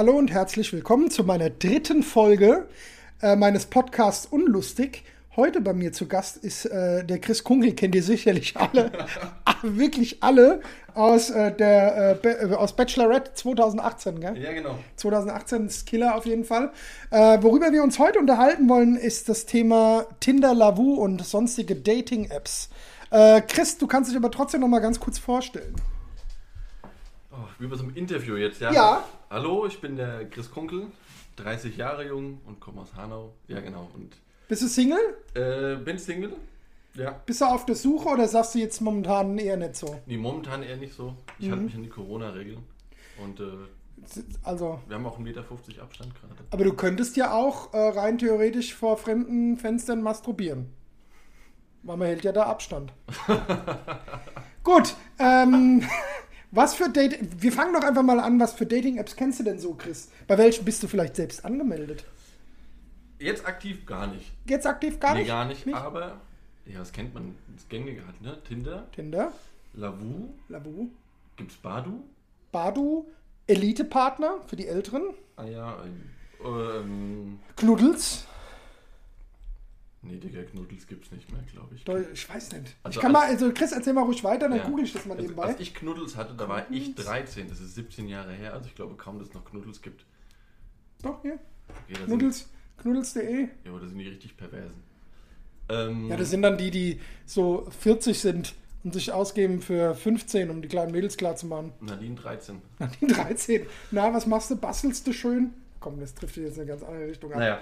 Hallo und herzlich willkommen zu meiner dritten Folge äh, meines Podcasts Unlustig. Heute bei mir zu Gast ist äh, der Chris Kunkel, kennt ihr sicherlich alle, wirklich alle aus, äh, der, äh, aus Bachelorette 2018, gell? Ja, genau. 2018 ist Killer auf jeden Fall. Äh, worüber wir uns heute unterhalten wollen, ist das Thema Tinder, Lavu und sonstige Dating-Apps. Äh, Chris, du kannst dich aber trotzdem noch mal ganz kurz vorstellen. Wie bei so einem Interview jetzt, ja? Ja. Hallo, ich bin der Chris Kunkel, 30 Jahre jung und komme aus Hanau. Ja, genau. Und Bist du Single? äh, bin Single. Ja. Bist du auf der Suche oder sagst du jetzt momentan eher nicht so? Nee, momentan eher nicht so. Ich Mhm. halte mich an die Corona-Regeln. Und äh, Also, wir haben auch 1,50 Meter Abstand gerade. aber du könntest ja auch äh, rein theoretisch vor fremden Fenstern masturbieren. Weil man hält ja da Abstand. Gut, ähm, was für Date... Wir fangen doch einfach mal an, was für Dating-Apps kennst du denn so, Chris? Bei welchen bist du vielleicht selbst angemeldet? Jetzt aktiv gar nicht. Jetzt aktiv gar nee, nicht? gar nicht, aber ja, das kennt man. Das Gängige hat, ne? Tinder, Tinder, Lavu, Labu, gibt's Badu? Badu, Elite-Partner für die Älteren, Ah ja, ähm, Knuddels, nee, Digga, Knuddels gibt's nicht mehr, glaube ich. Deu- ich weiß nicht. Also ich kann mal, als- also Chris, erzähl mal ruhig weiter, dann Ja. google ich das mal Also, nebenbei. als ich Knuddels hatte, da war ich Knuddels? 13. Das ist 17 Jahre her. Also ich glaube kaum, dass es noch Knuddels gibt. Doch, hier. Okay, Knuddels, knuddels.de. Ja, aber das sind die richtig perversen. Ähm, Ja, das sind dann die, die so 40 sind und sich ausgeben für 15, um die kleinen Mädels klar zu machen. Nadine 13. Na, die 13. Na, was machst du? Bastelst du schön? Komm, das trifft jetzt in eine ganz andere Richtung ab. Naja.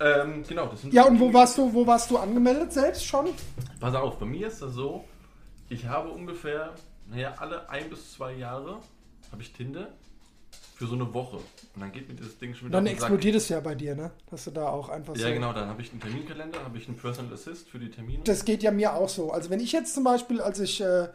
Ähm, genau, das sind Ja, und wo warst du, wo warst du angemeldet selbst schon? Pass auf, bei mir ist das so, ich habe ungefähr, naja, alle ein bis zwei Jahre habe ich Tinder für so eine Woche. Und dann geht mir dieses Ding schon wieder Dann auf den Sack. explodiert es ja bei dir, ne? Dass du da auch einfach so. Ja, genau, dann habe ich einen Terminkalender, habe ich einen Personal Assist für die Termine. Das geht ja mir auch so. Also wenn ich jetzt zum Beispiel, als ich äh,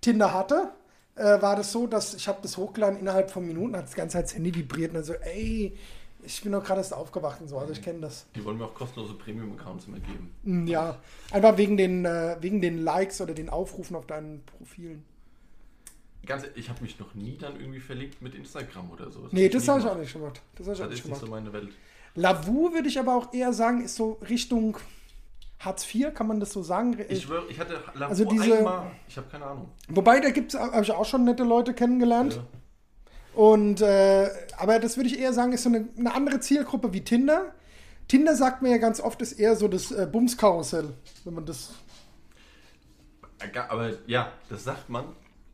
Tinder hatte, äh, war das so, dass ich habe das hochgeladen, innerhalb von Minuten hat das ganze Zeit das Handy vibriert und dann so, ey, ich bin doch gerade erst aufgewacht und so, also ich kenne das. Die wollen mir auch kostenlose Premium-Accounts immer geben. Mm, Ja, einfach wegen den, äh, wegen den Likes oder den Aufrufen auf deinen Profilen. Ganz ehrlich, ich habe mich noch nie dann irgendwie verlinkt mit Instagram oder so. Nee, hab das habe ich auch nicht gemacht. Das habe ich auch Das ist nicht so meine Welt. Lavu würde ich aber auch eher sagen, ist so Richtung Hartz IV, kann man das so sagen? Ich schwöre, ich hatte Lavu Also diese- einmal. Ich habe keine Ahnung. Wobei, da habe ich auch schon nette Leute kennengelernt. Ja. Und äh, aber das würde ich eher sagen, ist so eine, eine andere Zielgruppe wie Tinder. Tinder sagt mir ja ganz oft, ist eher so das äh, Bumskarussell, wenn man das. Aber ja, das sagt man.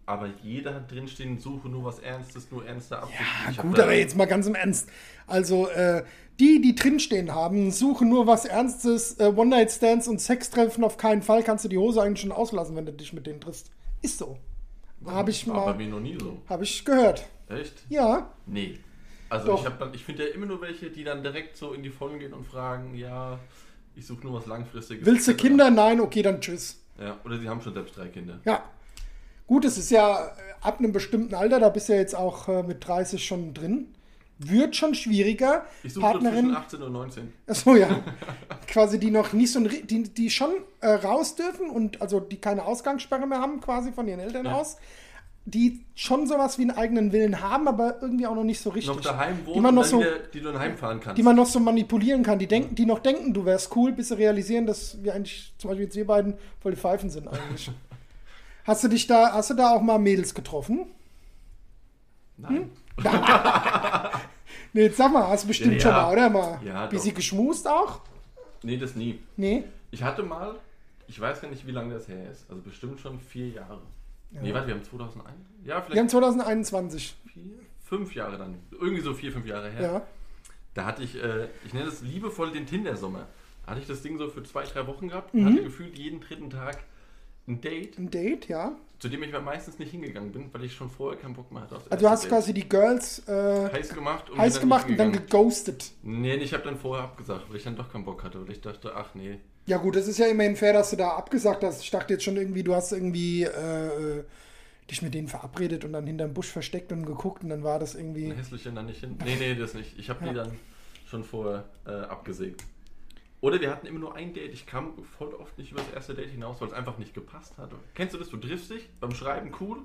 Aber jeder hat drinstehen, suche nur was Ernstes, nur ernste Absichten. Ja, gut, aber jetzt mal ganz im Ernst. Also äh, die, die drinstehen haben, suchen nur was Ernstes, äh, One-Night-Stands und Sextreffen auf keinen Fall, kannst du die Hose eigentlich schon auslassen, wenn du dich mit denen triffst. Ist so. Habe ich War bei mal, mir noch nie so. habe ich gehört. Echt? Ja, Nee. Also Doch. ich dann, ich finde ja immer nur welche, die dann direkt so in die Vollen gehen und fragen, ja, ich suche nur was langfristiges. willst du. Kinder? Nein, okay, dann tschüss. Ja, oder sie haben schon selbst drei Kinder. Ja. Gut, es ist ja äh, ab einem bestimmten Alter, da bist du ja jetzt auch äh, mit 30 schon drin. Wird schon schwieriger. Ich suche Partnerin. zwischen 18 und 19. Achso, ja. quasi die noch nicht so ein, die, die schon äh, raus dürfen und also die keine Ausgangssperre mehr haben, quasi von ihren Eltern Ja. aus. Die schon sowas wie einen eigenen Willen haben, aber irgendwie auch noch nicht so richtig. Noch daheim wohnen die man noch so, wieder, die du dann heimfahren kannst. die man noch so manipulieren kann, die denken, die noch denken, du wärst cool, bis sie realisieren, dass wir eigentlich, zum Beispiel jetzt wir beiden, voll die Pfeifen sind eigentlich. hast du dich da, hast du da auch mal Mädels getroffen? Nein. Nee, jetzt sag mal, hast du bestimmt Ja, schon mal, oder mal? Ja, Bisschen doch. geschmust auch? Nee, das nie. Nee. Ich hatte mal, ich weiß gar nicht, wie lange das her ist. Also bestimmt schon vier Jahre. Nee, warte, wir haben 2001? Ja, Wir haben vielleicht 2021. vier, fünf Jahre dann. Irgendwie so vier, fünf Jahre her. Ja. Da hatte ich, äh, ich nenne es liebevoll den Tinder-Sommer. Da hatte ich das Ding so für zwei, drei Wochen gehabt Mhm. und hatte gefühlt jeden dritten Tag ein Date, Ein Date, ja. zu dem ich aber meistens nicht hingegangen bin, weil ich schon vorher keinen Bock mehr hatte. Also du hast erste quasi die Girls äh, Date. heiß gemacht und heiß gemacht und dann geghostet. Nee, ich habe dann vorher abgesagt, weil ich dann doch keinen Bock hatte, weil ich dachte, ach nee. Ja gut, das ist ja immerhin fair, dass du da abgesagt hast. Ich dachte jetzt schon irgendwie, du hast irgendwie äh, dich mit denen verabredet und dann hinterm Busch versteckt und geguckt und dann war das irgendwie... Hässliche dann nicht hin. Nee, nee, das nicht. Ich habe Ja. die dann schon vorher äh, abgesägt. Oder wir hatten immer nur ein Date. Ich kam voll oft nicht über das erste Date hinaus, weil es einfach nicht gepasst hat. Kennst du das? Du triffst dich beim Schreiben cool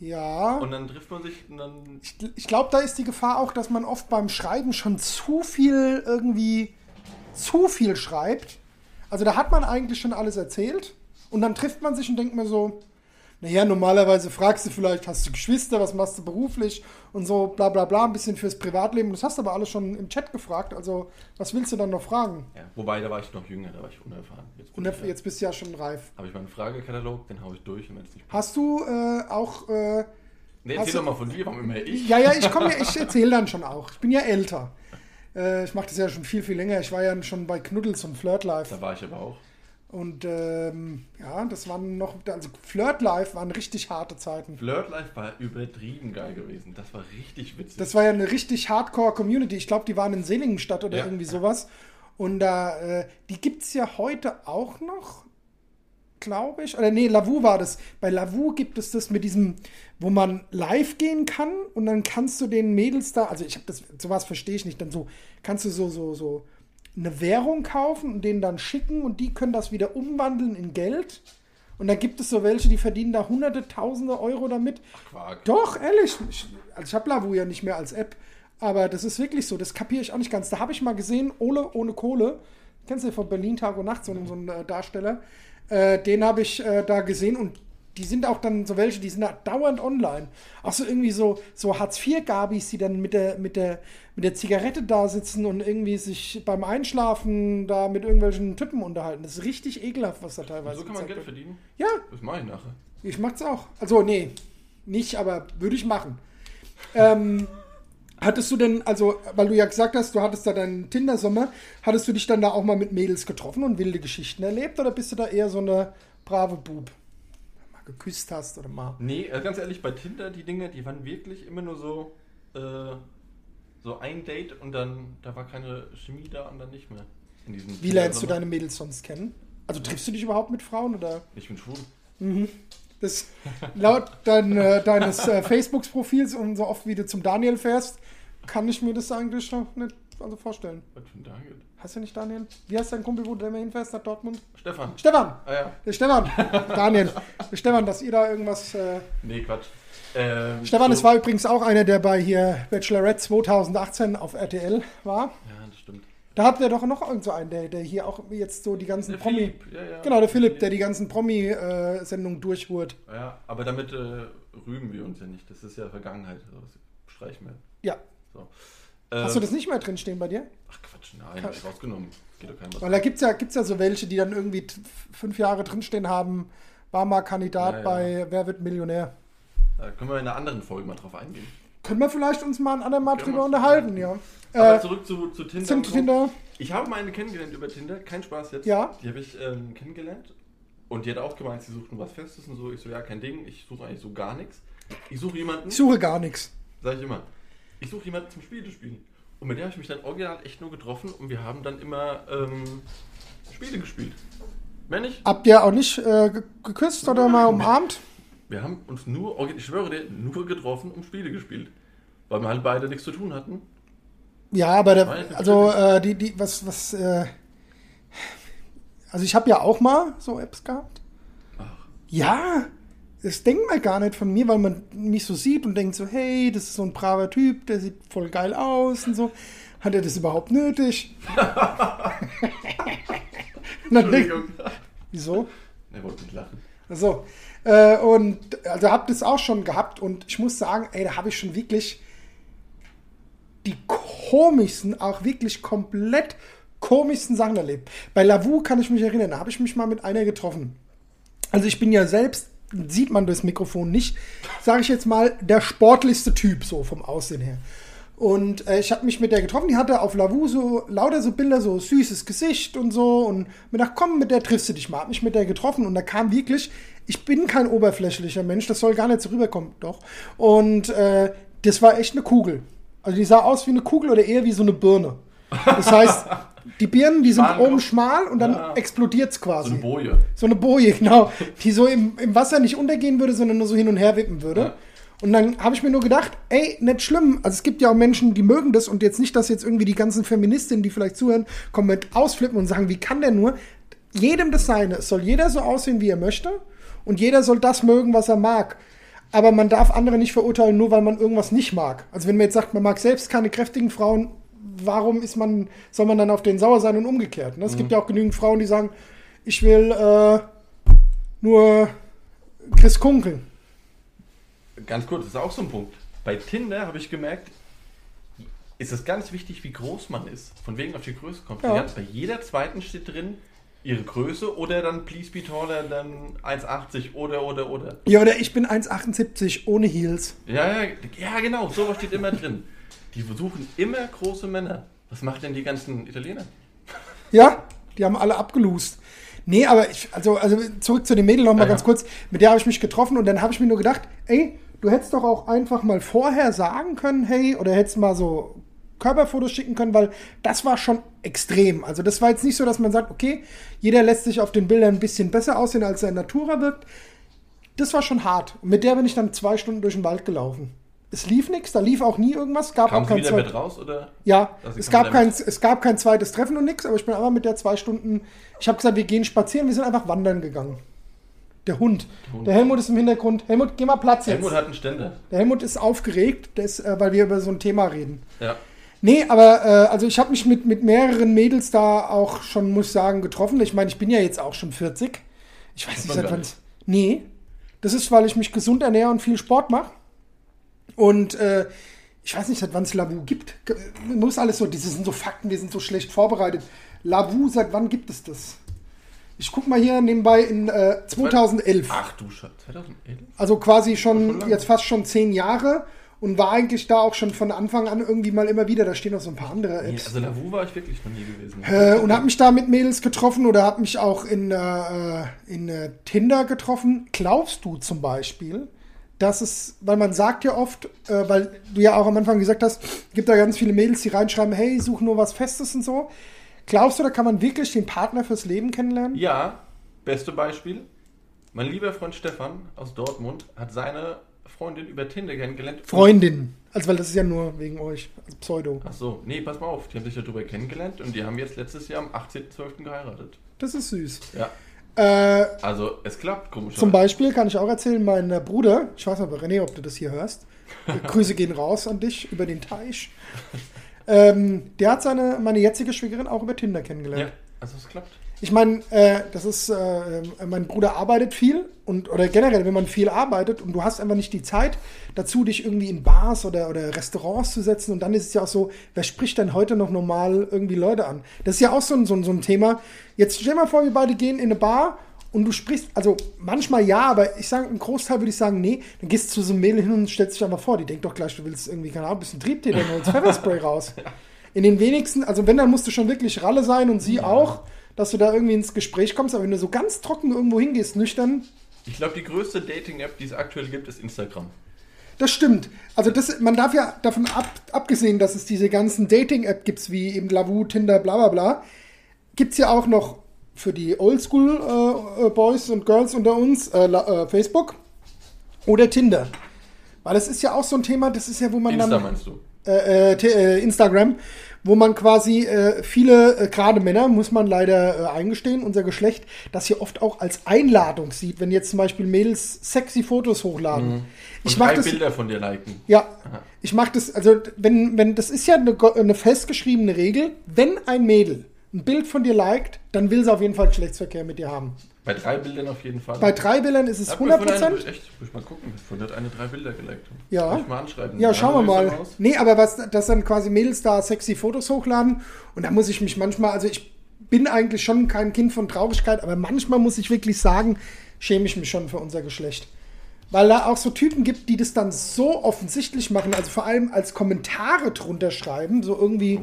Ja. Und dann trifft man sich und dann. Ich, ich glaube, da ist die Gefahr auch, dass man oft beim Schreiben schon zu viel irgendwie zu viel schreibt. Also da hat man eigentlich schon alles erzählt und dann trifft man sich und denkt mir so, naja, normalerweise fragst du vielleicht, hast du Geschwister, was machst du beruflich und so, bla bla bla, ein bisschen fürs Privatleben. Das hast du aber alles schon im Chat gefragt, also was willst du dann noch fragen? Ja, wobei, da war ich noch jünger, da war ich unerfahren. Jetzt, ich ja- jetzt bist du ja schon reif. habe ich meinen Fragekatalog, den hau ich durch und wenn es nicht passt. Hast du äh, auch äh, Nee, erzähl du- doch mal von dir, warum immer ich. Ja, ja, ich komme ja, ich erzähle dann schon auch. Ich bin ja älter. Äh, ich mache das ja schon viel, viel länger. Ich war ja schon bei Knuddels und Flirt Life. Da war ich aber auch. Und ähm, ja, das waren noch, also Flirt Life waren richtig harte Zeiten. Flirt Life war übertrieben geil gewesen. Das war richtig witzig. Das war ja eine richtig hardcore Community. Ich glaube, die waren in Seligenstadt oder Ja. irgendwie sowas. Und da, äh, die gibt es ja heute auch noch, glaube ich. Oder nee, Lavu war das. Bei Lavu gibt es das mit diesem, wo man live gehen kann und dann kannst du den Mädels da, also ich habe das, sowas verstehe ich nicht, dann so, kannst du so, so, so eine Währung kaufen und denen dann schicken und die können das wieder umwandeln in Geld. Und dann gibt es so welche, die verdienen da hunderte, tausende Euro damit. Quark. Doch, ehrlich. Ich, also ich habe Lavu ja nicht mehr als App. Aber das ist wirklich so. Das kapiere ich auch nicht ganz. Da habe ich mal gesehen, Ole ohne Kohle. Kennst du von Berlin Tag und Nacht, so, einen- so einen äh, Darsteller. Äh, den habe ich äh, da gesehen und die sind auch dann so welche, die sind da dauernd online. Auch so irgendwie so, so Hartz-IV-Gabis, die dann mit der, mit, der, mit der Zigarette da sitzen und irgendwie sich beim Einschlafen da mit irgendwelchen Typen unterhalten. Das ist richtig ekelhaft, was da teilweise So kann man Geld wird. verdienen. Ja, Das mache ich nachher. ich mach's auch. Also, nee, nicht, aber würde ich machen. Ähm, hattest du denn, also, weil du ja gesagt hast, du hattest da deinen Tinder-Sommer, hattest du dich dann da auch mal mit Mädels getroffen und wilde Geschichten erlebt oder bist du da eher so eine brave Bub? Mal geküsst hast oder mal. Nee, also ganz ehrlich, bei Tinder, die Dinge, die waren wirklich immer nur so, äh, so ein Date und dann, da war keine Chemie da und dann nicht mehr. In diesem Wie lernst du deine Mädels sonst kennen? Also triffst du dich überhaupt mit Frauen oder? Ich bin schwul. Das, laut dein, äh, deines äh, Facebook-Profils und so oft wie du zum Daniel fährst, kann ich mir das eigentlich noch nicht also vorstellen. Was für ein Daniel? Hast du nicht Daniel? Wie heißt dein Kumpel, wo du immer hinfährst nach Dortmund? Stefan. Stefan! Ah ja. Der Stefan! Daniel! Der Stefan, dass ihr da irgendwas. Äh Nee, Quatsch. Ähm, Stefan, so- es war übrigens auch einer, der bei hier Bachelorette 2018 auf RTL war. Ja. Da habt ihr doch noch irgend so einen, der, der hier auch jetzt so die ganzen Der Promi. Philipp, ja, ja. Genau, der Philipp, der die ganzen Promi-Sendungen durchhurt. Ja, aber damit äh, rühmen wir uns ja nicht. Das ist ja Vergangenheit. Also, Das streichen wir. Ja. So. Hast Ähm, du das nicht mehr drinstehen bei dir? Ach Quatsch, nein, hab ich rausgenommen. Geht doch keinem was. Weil da gibt es ja, gibt's ja so welche, die dann irgendwie fünf Jahre drinstehen haben, war mal Kandidat Ja, bei Wer wird Millionär. Da können wir in einer anderen Folge mal drauf eingehen. Können wir vielleicht uns mal ein andermal drüber unterhalten, ja. Aber Äh, zurück zu, zu Tinder. zum. Tinder. Ich habe mal eine kennengelernt über Tinder, kein Spaß jetzt. Ja. Die habe ich ähm, kennengelernt. Und die hat auch gemeint, sie suchten was Festes und so. Ich so, ja, kein Ding, ich suche eigentlich so gar nichts. Ich suche jemanden, Ich suche gar nichts. sag ich immer, ich suche jemanden zum Spiele spielen. Und mit der habe ich mich dann original echt nur getroffen und wir haben dann immer ähm, Spiele gespielt. Mehr nicht? Habt ihr auch nicht äh, ge- geküsst oder mal umarmt? Wir haben uns nur, ich schwöre dir, nur getroffen und Spiele gespielt. Weil wir halt beide nichts zu tun hatten. Ja, aber der, also äh, die, die, was, was, äh, also ich habe ja auch mal so Apps gehabt. Ach, Ja, das denkt man gar nicht von mir, weil man mich so sieht und denkt so, hey, das ist so ein braver Typ, der sieht voll geil aus und so. Hat er das überhaupt nötig? Denk, Entschuldigung. wieso? Er wollte nicht lachen. So. Äh, und also habt es auch schon gehabt und ich muss sagen, ey, da habe ich schon wirklich die komischsten, auch wirklich komplett komischsten Sachen erlebt. Bei Lavu kann ich mich erinnern, da habe ich mich mal mit einer getroffen. Also ich bin ja selbst, sieht man durchs Mikrofon nicht, sage ich jetzt mal, der sportlichste Typ so vom Aussehen her. Und äh, ich habe mich mit der getroffen, die hatte auf Lavu so lauter so Bilder, so süßes Gesicht und so. Und mir gedacht, komm, mit der triffst du dich mal. Hab mich mit der getroffen und da kam wirklich, ich bin kein oberflächlicher Mensch, das soll gar nicht so rüberkommen, doch. Und äh, das war echt eine Kugel. Also die sah aus wie eine Kugel oder eher wie so eine Birne. Das heißt, die Birnen, die sind Schmal oben schmal und dann Ja. explodiert's So quasi. eine Boje. So eine Boje, genau. Die so im, im Wasser nicht untergehen würde, sondern nur so hin und her wippen würde. Ja. Und dann habe ich mir nur gedacht, ey, nicht schlimm. Also es gibt ja auch Menschen, die mögen das und jetzt nicht, dass jetzt irgendwie die ganzen Feministinnen, die vielleicht zuhören, komplett ausflippen und sagen, wie kann der nur? Jedem das seine. Es soll jeder so aussehen, wie er möchte. Und jeder soll das mögen, was er mag. Aber man darf andere nicht verurteilen, nur weil man irgendwas nicht mag. Also wenn man jetzt sagt, man mag selbst keine kräftigen Frauen, warum ist man, soll man dann auf den sauer sein und umgekehrt? Ne? Es gibt ja auch genügend Frauen, die sagen, ich will äh, nur Chris Kunkel. Ganz kurz, das ist auch so ein Punkt. Bei Tinder habe ich gemerkt, ist es ganz wichtig, wie groß man ist. Von wegen auf die Größe kommt. Ja. Bei jeder zweiten steht drin, ihre Größe oder dann please be taller than 1,80 oder oder oder. Ja, oder ich bin 1,78 ohne Heels. Ja, ja, ja, genau, sowas steht immer drin. Die versuchen immer große Männer. Was macht denn die ganzen Italiener? Ja, die haben alle abgelust. Nee, aber ich, also, also zurück zu dem Mädel noch mal Ja, ganz ja. kurz. Mit der habe ich mich getroffen und dann habe ich mir nur gedacht, ey, du hättest doch auch einfach mal vorher sagen können, hey, oder hättest mal so Körperfotos schicken können, weil das war schon extrem. Also das war jetzt nicht so, dass man sagt, okay, jeder lässt sich auf den Bildern ein bisschen besser aussehen, als er in Natura wirkt. Das war schon hart. Mit der bin ich dann zwei Stunden durch den Wald gelaufen. Es lief nichts, da lief auch nie irgendwas. Gab Kamen auch sie kein wieder zweit- mit raus oder? ja, Also sie es kam gab, wieder kein, es gab kein zweites Treffen und nichts, aber ich bin aber mit der zwei Stunden. Ich habe gesagt, wir gehen spazieren, wir sind einfach wandern gegangen. Der Hund. Hund. Der Helmut ist im Hintergrund. Helmut, geh mal Platz jetzt. Helmut hat einen Ständer. Der Helmut ist aufgeregt, der ist, äh, weil wir über so ein Thema reden. Ja. Nee, aber äh, also ich habe mich mit, mit mehreren Mädels da auch schon, muss ich sagen, getroffen. Ich meine, ich bin ja jetzt auch schon 40. Ich weiß nicht, seit wann. Nee. Das ist, weil ich mich gesund ernähre und viel Sport mache. Und äh, ich weiß nicht, seit wann es Lavu gibt. Muss alles so, diese sind so Fakten, wir sind so schlecht vorbereitet. Lavu, seit wann gibt es das? Ich guck mal hier nebenbei in äh, 2011. Ach du Schatz, 2011? Also quasi Schon schon jetzt fast schon zehn Jahre und war eigentlich da auch schon von Anfang an irgendwie mal immer wieder. Da stehen noch so ein paar andere Apps. also Lavu war ich wirklich noch nie gewesen. Äh, und habe mich da mit Mädels getroffen oder habe mich auch in, äh, in äh, Tinder getroffen. Glaubst du zum Beispiel, dass es, weil man sagt ja oft, äh, weil du ja auch am Anfang gesagt hast, gibt da ganz viele Mädels, die reinschreiben, hey, such nur was Festes und so. Glaubst du, da kann man wirklich den Partner fürs Leben kennenlernen? Ja, beste Beispiel. Mein lieber Freund Stefan aus Dortmund hat seine Freundin über Tinder kennengelernt. Freundin. Also, weil das ist ja nur wegen euch, also Pseudo. Ach so, nee, pass mal auf. Die haben sich darüber kennengelernt und die haben jetzt letztes Jahr am 18.12. geheiratet. Das ist süß. Ja, Äh, also es klappt, komisch. Zum Beispiel kann ich auch erzählen, mein äh, Bruder, ich weiß nicht, René, ob du das hier hörst, Grüße gehen raus an dich über den Teich. Ähm, der hat seine, meine jetzige Schwägerin auch über Tinder Ja, kennengelernt. also es klappt. Ich meine, äh, das ist, äh, mein Bruder arbeitet viel und oder generell, wenn man viel arbeitet und du hast einfach nicht die Zeit dazu, dich irgendwie in Bars oder, oder Restaurants zu setzen und dann ist es ja auch so, wer spricht denn heute noch normal irgendwie Leute an? Das ist ja auch so ein, so ein, so ein Thema. Jetzt stell dir mal vor, wir beide gehen in eine Bar und du sprichst, also manchmal ja, aber ich sage, im Großteil würde ich sagen, nee, dann gehst du zu so einem Mädel hin und stellst dich einfach vor, die denkt doch gleich, du willst irgendwie, keine Ahnung, ein bisschen Triebtäter und Pfefferspray raus. In den wenigsten, also wenn, dann musst du schon wirklich Ralle sein und sie auch, dass du da irgendwie ins Gespräch kommst, aber wenn du so ganz trocken irgendwo hingehst, nüchtern, Ich glaube, die größte Dating-App, die es aktuell gibt, ist Instagram. das stimmt. Also das, man darf ja davon ab, abgesehen, dass es diese ganzen Dating-App gibt, wie eben Lavu, Tinder, bla bla bla, gibt es ja auch noch für die Oldschool-Boys und Girls unter uns äh, äh, Facebook oder Tinder. Weil das ist ja auch so ein Thema, das ist ja, wo man Insta dann... meinst du? äh, äh, äh, Instagram, wo man quasi äh, viele, äh, gerade Männer, muss man leider äh, eingestehen, unser Geschlecht, das hier oft auch als Einladung sieht, wenn jetzt zum Beispiel Mädels sexy Fotos hochladen. Ich Und mache das. Bilder von dir liken. Ja, ich mache das, also wenn, wenn, das ist ja eine, eine festgeschriebene Regel, wenn ein Mädel ein Bild von dir liked, dann will sie auf jeden Fall Geschlechtsverkehr mit dir haben. Bei drei Bildern auf jeden Fall. Bei drei Bildern ist es Hat mir von 100%. einer- Echt, muss ich mal gucken, der hat eine drei Bilder geliked. Ja. Muss ich mal anschreiben. Ja, schauen wir mal. aus? Nee, aber was, dass dann quasi Mädels da sexy Fotos hochladen und da muss ich mich manchmal, also ich bin eigentlich schon kein Kind von Traurigkeit, aber manchmal muss ich wirklich sagen, schäme ich mich schon für unser Geschlecht. Weil da auch so Typen gibt, die das dann so offensichtlich machen, also vor allem als Kommentare drunter schreiben, so irgendwie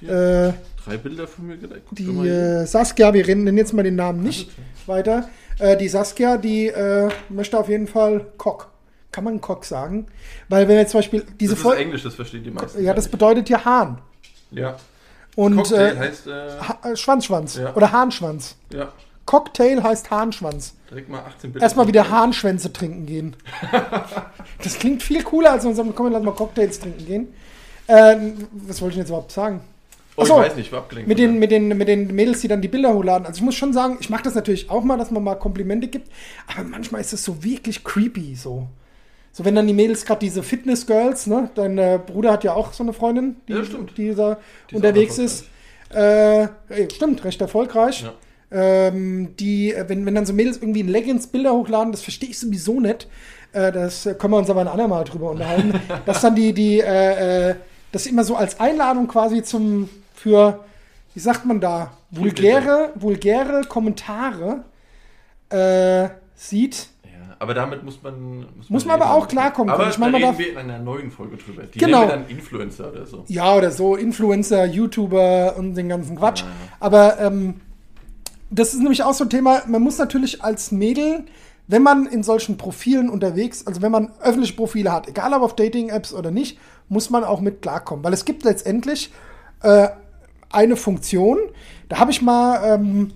hier, äh, drei Bilder von mir doch die äh, Saskia, wir nennen jetzt mal den Namen nicht weiter, äh, die Saskia, die äh, möchte auf jeden Fall Cock. Kann man Cock sagen? Weil wenn jetzt zum Beispiel diese das ist Folge... Englisch, das verstehen die meisten. Ja, das bedeutet ja Hahn. Ja. Und Cocktail äh, heißt, äh, Schwanzschwanz Ja. oder Hahnschwanz. ja, Cocktail heißt Hahnschwanz. direkt mal 18 Bilder. Erstmal wieder Hahnschwänze trinken gehen. das klingt viel cooler, als wenn wir sagen, komm, lass mal Cocktails trinken gehen. Äh, was wollte ich denn jetzt überhaupt sagen? Oh, ich Achso, weiß nicht, ich war abgelenkt. Mit den, mit, den, mit den Mädels, die dann die Bilder hochladen. Also ich muss schon sagen, ich mache das natürlich auch mal, dass man mal Komplimente gibt. Aber manchmal ist es so wirklich creepy so. So, wenn dann die Mädels gerade diese Fitness-Girls, ne? Dein äh, Bruder hat ja auch so eine Freundin, die, Ja, die da Die ist unterwegs ist. Äh, ey, stimmt, recht erfolgreich. Ja. Ähm, die, äh, wenn, wenn dann so Mädels irgendwie in Leggings Bilder hochladen, das verstehe ich sowieso nicht. Äh, das äh, können wir uns aber ein andermal drüber unterhalten. dass dann die, die, äh, äh, das immer so als Einladung quasi zum, für, wie sagt man da, vulgäre, vulgäre Kommentare äh, sieht. Ja, aber damit muss man. Muss man aber auch klarkommen Aber. Ich meine, da man reden wir in einer neuen Folge drüber. Die Genau. nennen wir dann Influencer oder so. Ja, oder so, Influencer, YouTuber und den ganzen Quatsch. Aber ähm, das ist nämlich auch so ein Thema, man muss natürlich als Mädel, wenn man in solchen Profilen unterwegs, also wenn man öffentliche Profile hat, egal ob auf Dating-Apps oder nicht, muss man auch mit klarkommen. Weil es gibt letztendlich äh, eine Funktion, da habe ich mal, ähm,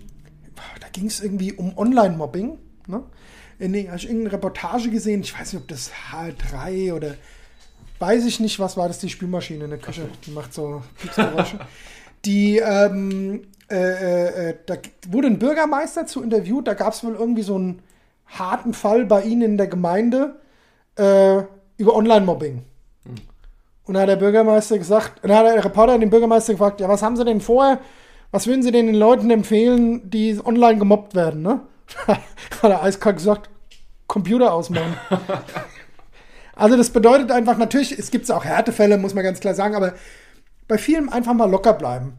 da ging es irgendwie um Online-Mobbing, ne? In, habe ich irgendeine Reportage gesehen, ich weiß nicht, ob das H3 oder weiß ich nicht, was war das, die Spülmaschine in der Küche, die macht so Piepsgeräusche. die, ähm, äh, äh, äh, da wurde ein Bürgermeister zu interviewt, da gab es wohl irgendwie so einen harten Fall bei ihnen in der Gemeinde äh, über Online-Mobbing. Und da hat der Bürgermeister gesagt, und da hat der Reporter den Bürgermeister gefragt, ja, was haben Sie denn vor? Was würden Sie denn den Leuten empfehlen, die online gemobbt werden, ne? hat er eiskalt gesagt, Computer ausmachen. also das bedeutet einfach, natürlich, es gibt auch Härtefälle, muss man ganz klar sagen, aber bei vielen einfach mal locker bleiben.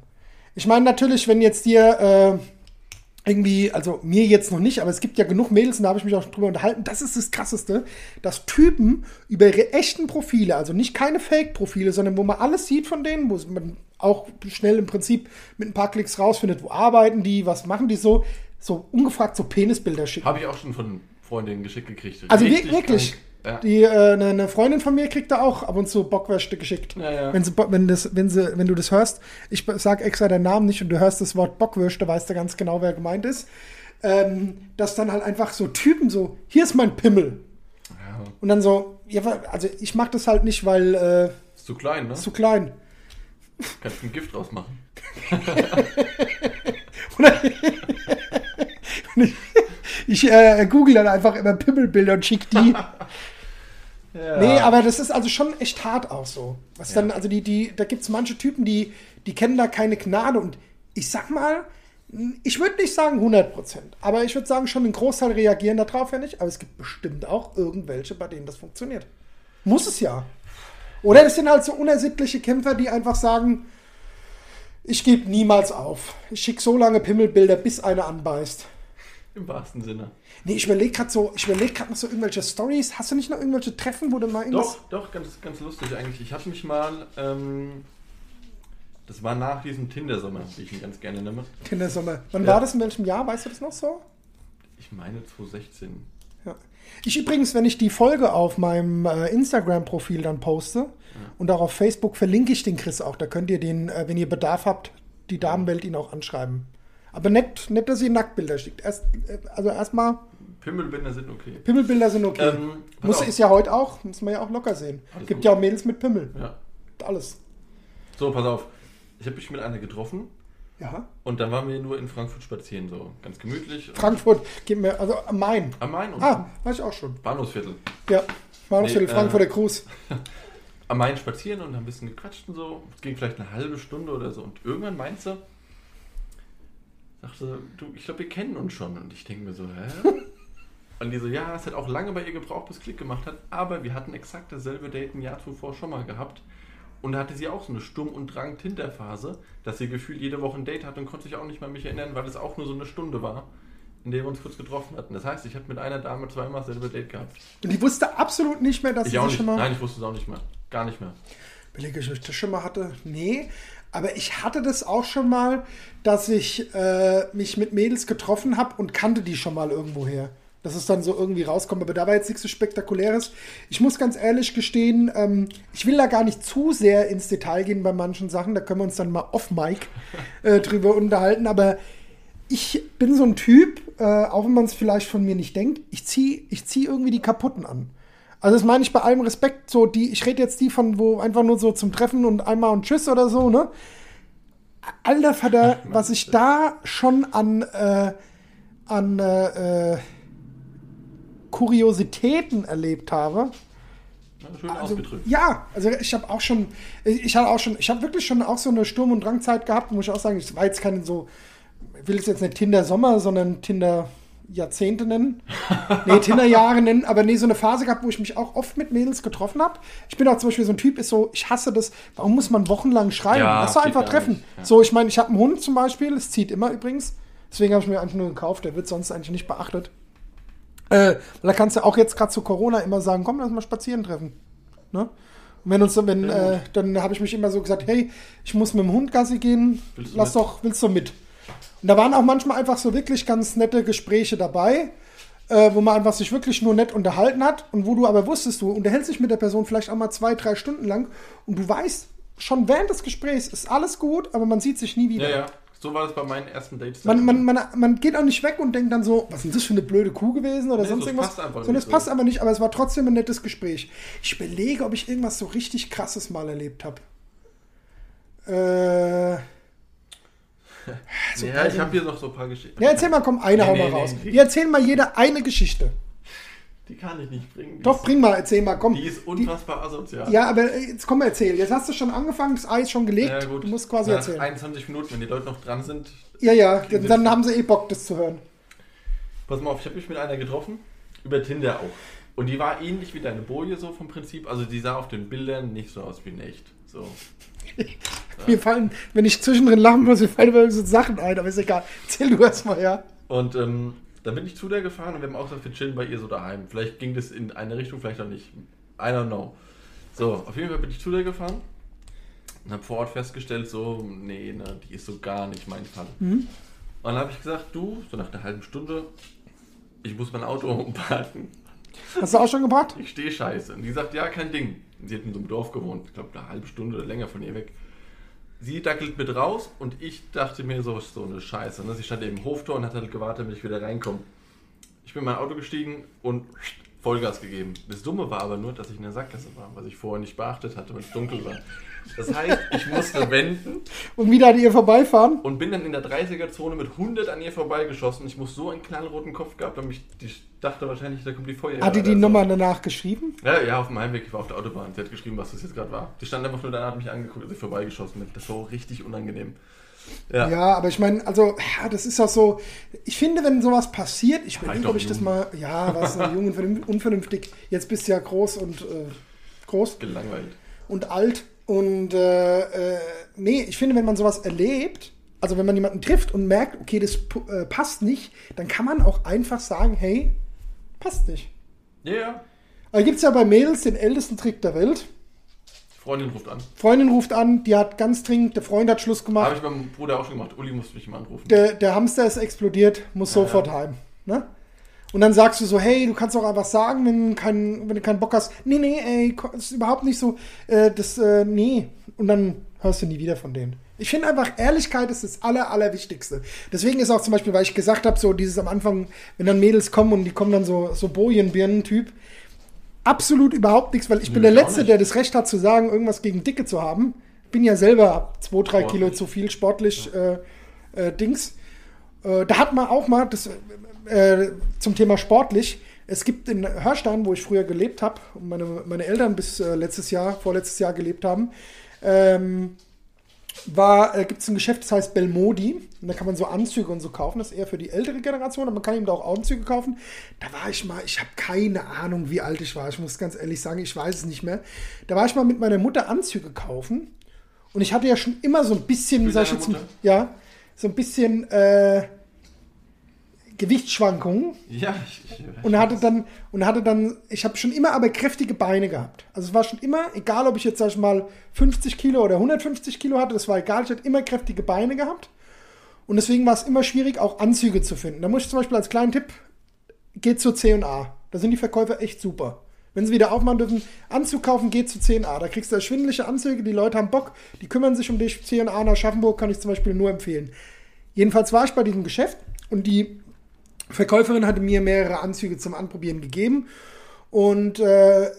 Ich meine natürlich, wenn jetzt dir äh, irgendwie, also mir jetzt noch nicht, aber es gibt ja genug Mädels, und da habe ich mich auch schon drüber unterhalten, das ist das Krasseste, dass Typen über ihre echten Profile, also nicht keine Fake-Profile, sondern wo man alles sieht von denen, wo man auch schnell im Prinzip mit ein paar Klicks rausfindet, wo arbeiten die, was machen die so, so ungefragt so Penisbilder schicken. Habe ich auch schon von Freundinnen geschickt gekriegt. Also wirklich. krank. Ja. Die, äh, eine, eine Freundin von mir kriegt da auch ab und zu Bockwürste geschickt. Ja, ja. Wenn, sie, wenn, das, wenn, sie, wenn du das hörst, ich sag extra deinen Namen nicht und du hörst das Wort Bockwürste, weißt du ganz genau, wer gemeint ist. Ähm, dass dann halt einfach so Typen so, hier ist mein Pimmel. Und dann so, ja, also ich mach das halt nicht, weil äh, ist zu klein, ne? ist zu klein. Kannst du ein Gift draus machen. Und ich ich äh, google dann einfach immer Pimmelbilder und schick die. Ja. Nee, aber das ist also schon echt hart auch so. Was Ja. dann, also die, die, da gibt es manche Typen, die, die kennen da keine Gnade und ich sag mal, ich würde nicht sagen 100 Prozent, aber ich würde sagen, schon ein Großteil reagieren darauf ja nicht, aber es gibt bestimmt auch irgendwelche, bei denen das funktioniert. Muss es ja. Oder das sind halt so unersittliche Kämpfer, die einfach sagen, ich gebe niemals auf. Ich schicke so lange Pimmelbilder, bis einer anbeißt. Im wahrsten Sinne. Nee, ich überlege gerade so, ich überlege gerade noch so irgendwelche Stories. Hast du nicht noch irgendwelche Treffen, wo du mal irgendwas. Doch, doch, ganz, ganz lustig eigentlich. Ich habe mich mal, ähm, das war nach diesem Tinder-Sommer, wie ich ihn ganz gerne nenne. Kindersommer. Wann Ja. war das? In welchem Jahr? Weißt du das noch so? Ich meine 2016. Ja. Ich übrigens, wenn ich die Folge auf meinem äh, Instagram-Profil dann poste und auch auf Facebook verlinke ich den Chris auch. Da könnt ihr den, äh, wenn ihr Bedarf habt, die Damenwelt ihn auch anschreiben. Aber nicht, nicht dass ihr Nacktbilder schickt. Erst, äh, also erstmal, Pimmelbinder sind okay. Pimmelbilder sind okay. Ähm, muss, auf. ist ja heute auch, muss man ja auch locker sehen. Alles Gibt gut. ja auch Mädels mit Pimmel. Ja. Alles. So, pass auf. Ich habe mich mit einer getroffen Ja. und dann waren wir nur in Frankfurt spazieren, so ganz gemütlich. Frankfurt, gib mir, also am Main. Am Main und Ah, war ich auch schon. Bahnhofsviertel. Ja, noch Nee, äh, Frankfurter Gruß. Am Main spazieren und haben ein bisschen gequatscht und so. Es ging vielleicht eine halbe Stunde oder so. Und irgendwann meint sie, sagte, du, ich glaube, wir kennen uns schon. Und ich denke mir so, hä? Und die so, ja, es hat auch lange bei ihr gebraucht, bis Klick gemacht hat. Aber wir hatten exakt dasselbe Date ein Jahr zuvor schon mal gehabt. Und da hatte sie auch so eine Sturm- und Drang-Tinder-Phase, dass sie gefühlt jede Woche ein Date hatte und konnte sich auch nicht mal mich erinnern, weil es auch nur so eine Stunde war, in der wir uns kurz getroffen hatten. Das heißt, ich habe mit einer Dame zweimal dasselbe Date gehabt. Und die wusste absolut nicht mehr, dass Ich sie auch das nicht. schon mal. Nein, ich wusste es auch nicht mehr. Gar nicht mehr. Überlege ich, ob ich das schon mal hatte. Nee, aber ich hatte das auch schon mal, dass ich äh, mich mit Mädels getroffen habe und kannte die schon mal irgendwoher. Dass es dann so irgendwie rauskommt. Aber da war jetzt nichts so Spektakuläres. Ich muss ganz ehrlich gestehen, ähm, ich will da gar nicht zu sehr ins Detail gehen bei manchen Sachen. Da können wir uns dann mal off-Mic äh, drüber unterhalten. Aber ich bin so ein Typ, äh, auch wenn man es vielleicht von mir nicht denkt, ich ziehe ich zieh irgendwie die kaputten an. Also das meine ich bei allem Respekt, so die, ich rede jetzt die von, wo einfach nur so zum Treffen und einmal und Tschüss oder so, ne? Alter Vater, was ich da schon an, äh, an äh, äh, Kuriositäten erlebt habe, schön also, ausgedrückt. Ja, also ich habe auch schon, ich habe auch schon, ich habe wirklich schon auch so eine Sturm- und Drangzeit gehabt, muss ich auch sagen. Ich war jetzt kein so, ich will es jetzt nicht Tinder Sommer, sondern Tinder Jahrzehnte nennen. nee, Tinder-Jahre nennen, aber nee, so eine Phase gehabt, wo ich mich auch oft mit Mädels getroffen habe. Ich bin auch zum Beispiel so ein Typ, ist so, ich hasse das, warum muss man wochenlang schreiben? Ja, Lass einfach treffen. nicht, ja. So, ich meine, ich habe einen Hund zum Beispiel, es zieht immer übrigens. Deswegen habe ich mir einfach nur gekauft, der wird sonst eigentlich nicht beachtet. Äh, da kannst du auch jetzt gerade zu Corona immer sagen, komm, lass mal spazieren treffen. Ne? Und wenn uns, so- wenn, äh, dann habe ich mich immer so gesagt, hey, ich muss mit dem Hund Gassi gehen, Willst lass doch, willst du mit? Und da waren auch manchmal einfach so wirklich ganz nette Gespräche dabei, äh, wo man einfach sich wirklich nur nett unterhalten hat und wo du aber wusstest, du unterhältst dich mit der Person vielleicht auch mal zwei, drei Stunden lang und du weißt, schon während des Gesprächs ist alles gut, aber man sieht sich nie wieder. Ja, ja. So war das bei meinen ersten Dates. Man, man, man, man geht auch nicht weg und denkt dann so, was ist das für eine blöde Kuh gewesen oder Nee, sonst das irgendwas. passt einfach Sondern nicht es so. passt aber nicht, aber es war trotzdem ein nettes Gespräch. Ich überlege, ob ich irgendwas so richtig krasses mal erlebt habe. Äh, so ja, ich habe hier noch so ein paar Geschichten. ja, erzähl mal, komm, eine Nee, hau nee, mal nee, raus. nee. Wir erzählen mal jeder eine Geschichte. Die kann ich nicht bringen. Die Doch, ist, bring mal, erzähl mal, komm. Die ist unfassbar asozial. ja, aber äh, jetzt komm, erzähl. Jetzt hast du schon angefangen, das Ei ist schon gelegt. Ja, gut. Du musst quasi Nach erzählen. 21 Minuten, wenn die Leute noch dran sind. Ja, ja, dann, dann haben sie eh Bock, das zu hören. Pass mal auf, ich habe mich mit einer getroffen. Über Tinder auch. Und die war ähnlich wie deine Boje so vom Prinzip. Also die sah auf den Bildern nicht so aus wie in echt. So. Mir fallen, wenn ich zwischendrin lachen muss, mir fallen immer so Sachen ein, aber ist egal. Erzähl du erst mal, ja. Und ähm, dann bin ich zu der gefahren und wir haben auch gesagt, wir chillen bei ihr so daheim. Vielleicht ging das in eine Richtung, vielleicht auch nicht. I don't know. So, auf jeden Fall bin ich zu der gefahren und habe vor Ort festgestellt, so, nee, ne, die ist so gar nicht mein Fall. Und dann habe ich gesagt, du, so nach einer halben Stunde, ich muss mein Auto umparken. Hast du auch schon gebracht? Ich stehe scheiße. Und die sagt, ja, kein Ding. Sie hat in so einem Dorf gewohnt, ich glaube eine halbe Stunde oder länger von ihr weg. Sie dackelt mit raus und ich dachte mir so, so eine Scheiße. Ne? Sie stand eben im Hoftor und hat halt gewartet, bis ich wieder reinkomme. Ich bin in mein Auto gestiegen und Vollgas gegeben. Das Dumme war aber nur, dass ich in der Sackgasse war, was ich vorher nicht beachtet hatte, weil es dunkel war. Das heißt, ich musste wenden Und wieder an ihr vorbeifahren? und bin dann in der 30er-Zone mit 100 an ihr vorbeigeschossen. Ich muss so einen knallroten Kopf gehabt haben, ich ich dachte wahrscheinlich, da kommt die Feuerwehr. Hat die die so. Nummer danach geschrieben? Ja, ja, auf dem Heimweg, ich war auf der Autobahn. Sie hat geschrieben, was das jetzt gerade war. Die stand einfach nur da, hat mich angeguckt, als ich vorbeigeschossen bin. Das war auch richtig unangenehm. Ja. Ja, aber ich meine, also, das ist auch so. Ich finde, wenn sowas passiert, ich überlege, ob ich das mal. Ja, was noch jung und vernünf- unvernünftig. Jetzt bist du ja groß und äh, groß Gelangweilt. und alt. Und äh, äh, nee, ich finde, wenn man sowas erlebt, also wenn man jemanden trifft und merkt, okay, das äh, passt nicht, dann kann man auch einfach sagen, hey, passt nicht. Ja, ja. Aber gibt es ja bei Mädels den ältesten Trick der Welt. Freundin ruft an. Freundin ruft an, die hat ganz dringend, der Freund hat Schluss gemacht. Habe ich beim Bruder auch schon gemacht. Uli musste mich mal anrufen. der, der Hamster ist explodiert, muss Ja, sofort ja. heim. Ne? Und dann sagst du so, hey, du kannst auch einfach sagen, wenn, du kein, wenn du keinen Bock hast. Nee, nee, ey, ko- ist überhaupt nicht so. Äh, das, äh, nee. Und dann hörst du nie wieder von denen. Ich finde einfach, Ehrlichkeit ist das Aller, Allerwichtigste. Deswegen ist auch zum Beispiel, weil ich gesagt habe, so dieses am Anfang, wenn dann Mädels kommen und die kommen dann so, so Bojenbirnen-Typ, absolut überhaupt nichts, weil ich bin Nö, der ich Letzte, der das Recht hat zu sagen, irgendwas gegen Dicke zu haben. Bin ja selber zwei, drei Sportlich. Kilo zu viel sportlich äh, äh, Dings. Äh, da hat man auch mal das äh, zum Thema sportlich. Es gibt in Hörstein, wo ich früher gelebt habe und meine, meine Eltern bis äh, letztes Jahr, vorletztes Jahr gelebt haben, ähm, war, äh, gibt es ein Geschäft, das heißt Belmodi. Und da kann man so Anzüge und so kaufen. Das ist eher für die ältere Generation, aber man kann eben da auch Anzüge kaufen. Da war ich mal, ich habe keine Ahnung, wie alt ich war. Ich muss ganz ehrlich sagen, ich weiß es nicht mehr. Da war ich mal mit meiner Mutter Anzüge kaufen. Und ich hatte ja schon immer so ein bisschen, sag ich jetzt, ja, so ein bisschen äh, Gewichtsschwankungen. Ja, ich, ich, Und hatte dann, und hatte dann, ich habe schon immer aber kräftige Beine gehabt. Also es war schon immer, egal ob ich jetzt, sag ich mal, 50 Kilo oder 150 Kilo hatte, das war egal, ich hatte immer kräftige Beine gehabt. Und deswegen war es immer schwierig, auch Anzüge zu finden. Da muss ich zum Beispiel als kleinen Tipp, geht zu C&A. Da sind die Verkäufer echt super. Wenn sie wieder aufmachen dürfen, Anzug kaufen, geht zu C&A. Da kriegst du erschwindliche Anzüge, die Leute haben Bock, die kümmern sich um dich. C&A nach Aschaffenburg kann ich zum Beispiel nur empfehlen. Jedenfalls war ich bei diesem Geschäft und die Verkäuferin hatte mir mehrere Anzüge zum Anprobieren gegeben und äh,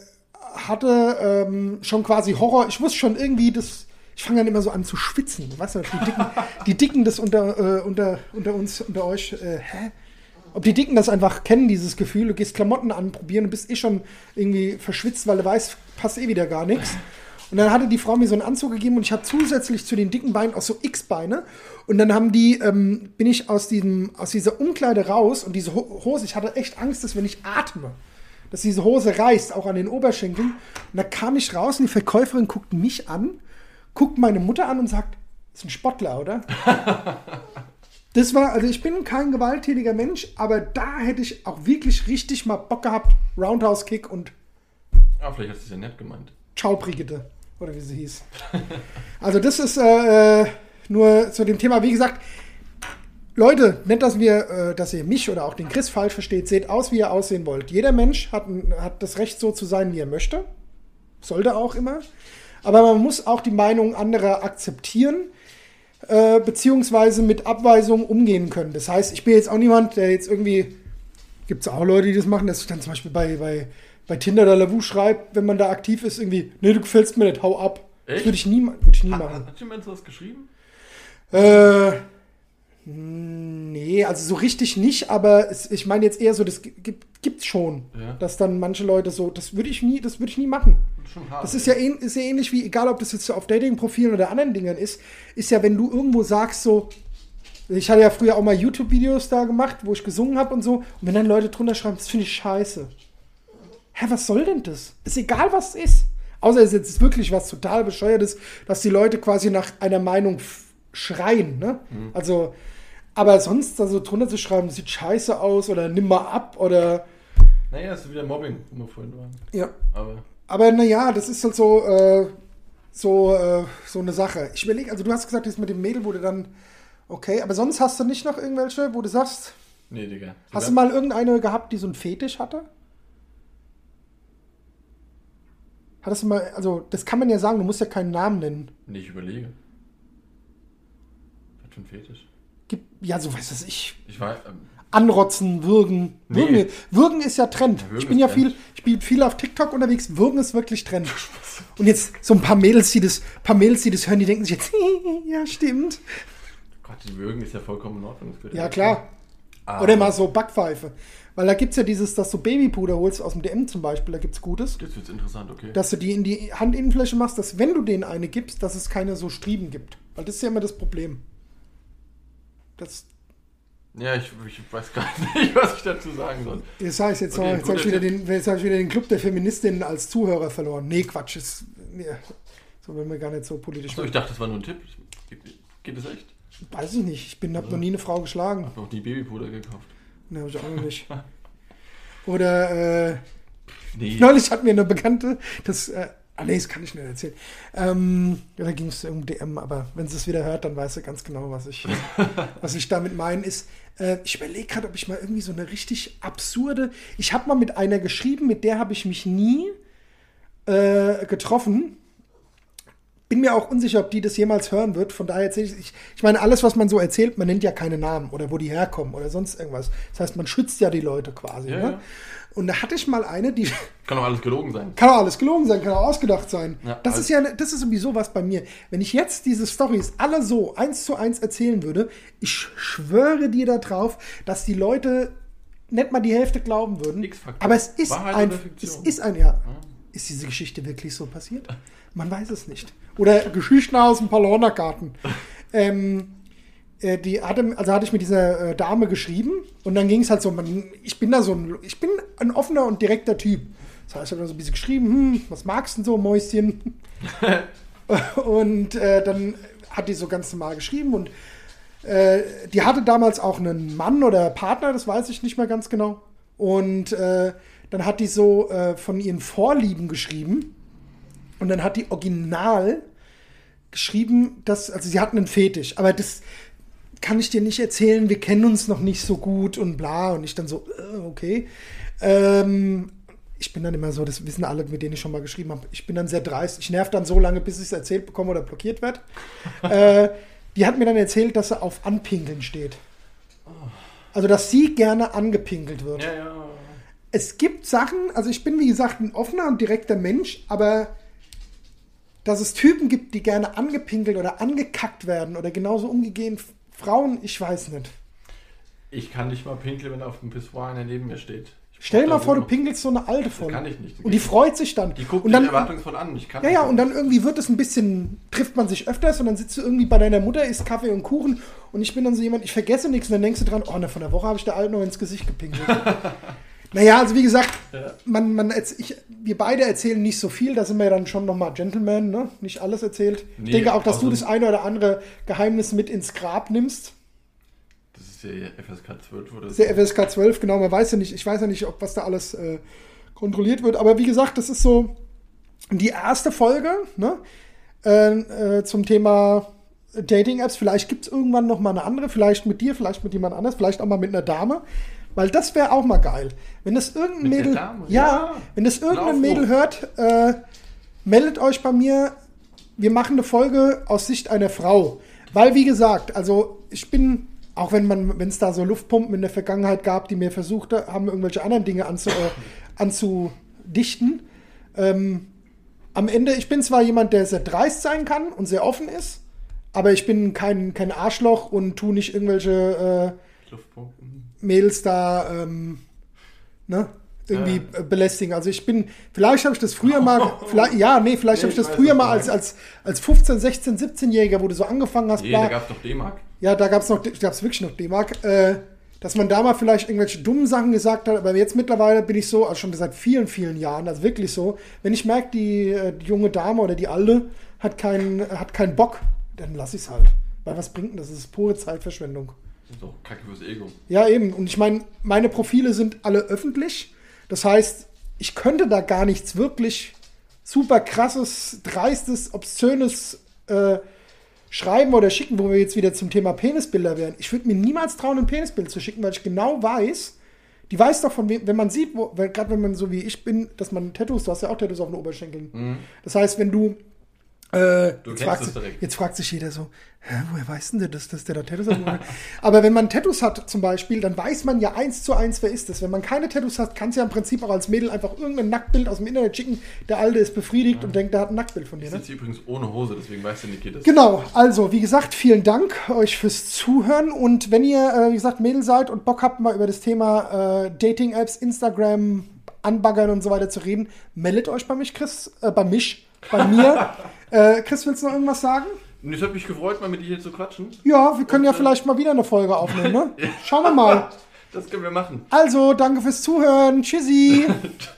hatte ähm, schon quasi Horror. Ich wusste schon irgendwie, das. Ich fange dann immer so an zu schwitzen. Weißt du, die Dicken, die Dicken das unter, äh, unter, unter uns, unter euch. Äh, hä? Ob die Dicken das einfach kennen, dieses Gefühl, du gehst Klamotten anprobieren und bist eh schon irgendwie verschwitzt, weil du weißt, passt eh wieder gar nichts. Und dann hatte die Frau mir so einen Anzug gegeben und ich habe zusätzlich zu den dicken Beinen auch so X-Beine. Und dann haben die, ähm, bin ich aus, diesem, aus dieser Umkleide raus und diese Ho Hose, ich hatte echt Angst, dass wenn ich atme, dass diese Hose reißt, auch an den Oberschenkeln. Und da kam ich raus und die Verkäuferin guckt mich an, guckt meine Mutter an und sagt, das ist ein Spottler, oder? das war, also ich bin kein gewalttätiger Mensch, aber da hätte ich auch wirklich richtig mal Bock gehabt, Roundhouse-Kick und Ah, vielleicht hast du es ja nett gemeint. Ciao Brigitte, oder wie sie hieß. Also das ist äh, äh, nur zu dem Thema, wie gesagt, Leute, nicht, dass wir, äh, dass ihr mich oder auch den Chris falsch versteht, seht aus, wie ihr aussehen wollt. Jeder Mensch hat, hat das Recht, so zu sein, wie er möchte. Sollte auch immer. Aber man muss auch die Meinung anderer akzeptieren, äh, beziehungsweise mit Abweisungen umgehen können. Das heißt, ich bin jetzt auch niemand, der jetzt irgendwie, gibt es auch Leute, die das machen, dass ich dann zum Beispiel bei, bei, bei Tinder oder Lavu schreibt, wenn man da aktiv ist, irgendwie, nee, du gefällst mir nicht, hau ab. Das Echt? würde ich nie, würd ich nie Hat, machen. hat jemand sowas geschrieben? Äh, nee, also so richtig nicht, aber es, ich meine jetzt eher so, das gibt, gibt's schon. Ja. Dass dann manche Leute so, das würde ich nie, das würde ich nie machen. Schon hart. Das ist ja, ähn, ist ja ähnlich wie, egal ob das jetzt so auf Dating-Profilen oder anderen Dingen ist, ist ja, wenn du irgendwo sagst so, ich hatte ja früher auch mal YouTube-Videos da gemacht, wo ich gesungen habe und so, und wenn dann Leute drunter schreiben, das finde ich scheiße. Hä, was soll denn das? Ist egal, was es ist. Außer es ist jetzt wirklich was total bescheuertes, dass die Leute quasi nach einer Meinung schreien, ne? Also, aber sonst da so drunter zu schreiben, sieht scheiße aus oder nimm mal ab oder, Naja, ist wieder Mobbing, wo wir vorhin waren. ja. Aber Aber naja, das ist halt so, äh, so, äh, so eine Sache. Ich überlege, also du hast gesagt, das mit dem Mädel wurde dann okay, aber sonst hast du nicht noch irgendwelche, wo du sagst, nee, Digga. hast du mal irgendeine gehabt, die so einen Fetisch hatte? Hattest du mal, also das kann man ja sagen, du musst ja keinen Namen nennen. Nee, ich überlege. Was für ein Fetisch? Gib, ja, so weiß das ich. Ich war. Ähm, Anrotzen, würgen. Nee. Würgen, würgen ist ja Trend. Ja, ich bin ja viel, ich bin viel auf TikTok unterwegs. Würgen ist wirklich Trend. Und jetzt so ein paar Mädels, die das, paar Mädels, die das hören, die denken sich jetzt, ja, stimmt. Gott, die Würgen ist ja vollkommen in Ordnung. Das Ja, klar. Aber Oder mal so Backpfeife. Weil da gibt es ja dieses, dass du Babypuder holst aus dem DM zum Beispiel, da gibt es Gutes. Jetzt wird's interessant, okay. Dass du die in die Handinnenfläche machst, dass wenn du denen eine gibst, dass es keine so Striemen gibt. Weil das ist ja immer das Problem. Das, ja, ich, ich weiß gar nicht, was ich dazu sagen soll. das heißt, jetzt, Okay, jetzt habe ich, wieder den- jetzt hab ich wieder den Club der Feministinnen als Zuhörer verloren. Nee, Quatsch. Ist, nee, so wollen wir gar nicht so politisch Achso, ich dachte, das war nur ein Tipp. Geht, das echt? Weiß ich nicht. Ich bin, habe noch nie eine Frau geschlagen. Ich habe noch nie Babypuder gekauft. Ne, habe ich auch noch nicht. Oder, äh, Nee. Neulich hat mir eine Bekannte, das, äh, ah nee, das kann ich nicht erzählen. Ähm, ja, da ging es um DM, aber wenn sie es wieder hört, dann weiß sie ganz genau, was ich, was ich damit meine. Ist, äh, ich überlege gerade, ob ich mal irgendwie so eine richtig absurde. Ich habe mal mit einer geschrieben, mit der habe ich mich nie äh, getroffen. Bin mir auch unsicher, ob die das jemals hören wird. Von daher erzähle ich, ich, ich meine, alles, was man so erzählt, man nennt ja keine Namen oder wo die herkommen oder sonst irgendwas. Das heißt, man schützt ja die Leute quasi. Ja, ne? ja. Und da hatte ich mal eine, die Kann doch alles gelogen sein. kann auch alles gelogen sein, kann auch ausgedacht sein. Ja, das also- ist ja, das ist sowieso was bei mir. Wenn ich jetzt diese Stories alle so eins zu eins erzählen würde, ich schwöre dir darauf, dass die Leute nicht mal die Hälfte glauben würden. Aber es ist Wahrheit ein, es ist ein, ja. Ist diese Geschichte wirklich so passiert? Man weiß es nicht. Oder Geschichten aus dem Paulanergarten. ähm, äh, die hatte, also hatte ich mit dieser äh, Dame geschrieben und dann ging es halt so, man, ich bin da so ein, ich bin ein offener und direkter Typ. Das heißt, ich habe da so ein bisschen geschrieben, hm, was magst du denn so, Mäuschen? und äh, dann hat die so ganz normal geschrieben und äh, die hatte damals auch einen Mann oder Partner, das weiß ich nicht mehr ganz genau. Und äh, dann hat die so äh, von ihren Vorlieben geschrieben. Und dann hat die original geschrieben, dass, also sie hatten einen Fetisch, aber das kann ich dir nicht erzählen, wir kennen uns noch nicht so gut und bla. Und ich dann so, äh, okay. Ähm, ich bin dann immer so, das wissen alle, mit denen ich schon mal geschrieben habe, ich bin dann sehr dreist. Ich nerv dann so lange, bis ich es erzählt bekomme oder blockiert werde. äh, die hat mir dann erzählt, dass sie auf Anpinkeln steht. Also, dass sie gerne angepinkelt wird. Ja, ja. Es gibt Sachen, also ich bin wie gesagt ein offener und direkter Mensch, aber dass es Typen gibt, die gerne angepinkelt oder angekackt werden oder genauso umgegeben Frauen, ich weiß nicht. Ich kann nicht mal pinkeln, wenn auf dem Pissoir einer neben mir steht. Ich Stell dir mal vor, du pinkelst so eine alte voll. kann ich nicht. Und die freut sich dann. Die guckt und dann, erwartungsvoll an. Ich kann Ja, ja, und dann irgendwie wird es ein bisschen, trifft man sich öfters und dann sitzt du irgendwie bei deiner Mutter, isst Kaffee und Kuchen und ich bin dann so jemand, ich vergesse nichts und dann denkst du dran, oh, ne, von der Woche habe ich der Alten noch ins Gesicht gepinkelt. naja, also wie gesagt, Ja. man, man, ich, wir beide erzählen nicht so viel, da sind wir ja dann schon nochmal Gentleman, ne? nicht alles erzählt. ich Nee, denke auch, dass du das eine oder andere Geheimnis mit ins Grab nimmst. Das ist ja FSK 12 oder Das ist der FSK 12, genau, man weiß ja nicht, ich weiß ja nicht, ob was da alles äh, kontrolliert wird, aber wie gesagt, das ist so die erste Folge ne, äh, äh, zum Thema Dating-Apps. Vielleicht gibt es irgendwann noch mal eine andere, vielleicht mit dir, vielleicht mit jemand anders, vielleicht auch mal mit einer Dame, weil das wäre auch mal geil. Wenn das irgendein Mit Mädel, Dame? ja, Ja. wenn das irgendein. Mädel hört, äh, meldet euch bei mir. Wir machen eine Folge aus Sicht einer Frau. Weil, wie gesagt, also ich bin, auch wenn man, wenn es da so Luftpumpen in der Vergangenheit gab, die mir versucht haben, irgendwelche anderen Dinge anzu, äh, anzudichten, ähm, am Ende, ich bin zwar jemand, der sehr dreist sein kann und sehr offen ist, aber ich bin kein, kein Arschloch und tu nicht irgendwelche Luftpumpen. Mädels da ähm, ne, irgendwie äh, belästigen. Also ich bin, vielleicht habe ich das früher mal, vielleicht, ja, nee, vielleicht Nee, habe ich das früher mal als, als, als 15, 16, 17-Jähriger, wo du so angefangen hast, Nee, bla, da gab es doch D-Mark. ja, da gab es noch, gab es wirklich noch D-Mark, äh, dass man da mal vielleicht irgendwelche dummen Sachen gesagt hat, aber jetzt mittlerweile bin ich so, also schon seit vielen, vielen Jahren, also wirklich so, wenn ich merke, die, äh, die junge Dame oder die Alte hat keinen, hat keinen Bock, dann lass ich es halt. Weil was bringt denn das? Das ist pure Zeitverschwendung. So, Kacke fürs Ego. Ja, eben. Und ich meine, meine Profile sind alle öffentlich. Das heißt, ich könnte da gar nichts wirklich super krasses, dreistes, obszönes äh, schreiben oder schicken, wo wir jetzt wieder zum Thema Penisbilder wären. Ich würde mir niemals trauen, ein Penisbild zu schicken, weil ich genau weiß, die weiß doch von wem, wenn man sieht, gerade wenn man so wie ich bin, dass man Tattoos, du hast ja auch Tattoos auf den Oberschenkeln. Das heißt, wenn du äh, Du jetzt, fragt, es direkt. jetzt fragt sich jeder so, Hä, woher weiß denn der, dass, dass der da Tattoos hat? Aber wenn man Tattoos hat zum Beispiel, dann weiß man ja eins zu eins, wer ist das. Wenn man keine Tattoos hat, kannst du ja im Prinzip auch als Mädel einfach irgendein Nacktbild aus dem Internet schicken. Der Alte ist befriedigt und denkt, der hat ein Nacktbild von dir. Ich Ne? sitze übrigens ohne Hose, deswegen weiß der Niki das. Genau, also wie gesagt, vielen Dank euch fürs Zuhören und wenn ihr, äh, wie gesagt, Mädel seid und Bock habt, mal über das Thema äh, Dating-Apps, Instagram, Anbaggern und so weiter zu reden, meldet euch bei mich, Chris, äh, bei mich, bei mir. äh, Chris, willst du noch irgendwas sagen? Und es hat mich gefreut, mal mit dir hier zu quatschen. Ja, wir können ja vielleicht mal wieder eine Folge aufnehmen, ne? Schauen wir mal. Das können wir machen. Also, danke fürs Zuhören. Tschüssi.